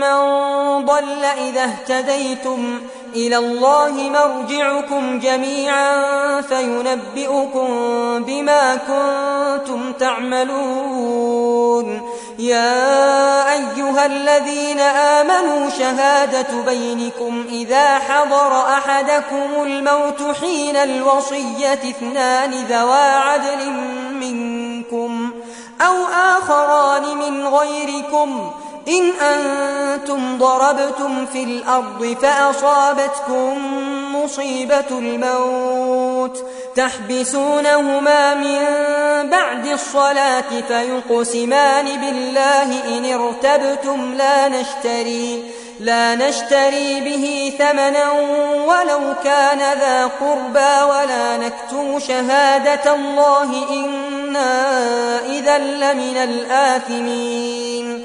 من ضل إذا اهتديتم إلى الله مرجعكم جميعا فينبئكم بما كنتم تعملون. يا أيها الذين آمنوا شهادة بينكم إذا حضر أحدكم الموت حين الوصية اثنان ذوى عدل منكم أو آخران من غيركم. إن أنتم ضربتم في الأرض فأصابتكم مصيبة الموت. تحبسونهما من بعد الصلاة فيقسمان بالله إن ارتبتم لا نشتري لا نشتري به ثمنا ولو كان ذا قربى ولا نكتم شهادة الله إنا إذا لمن الآثمين.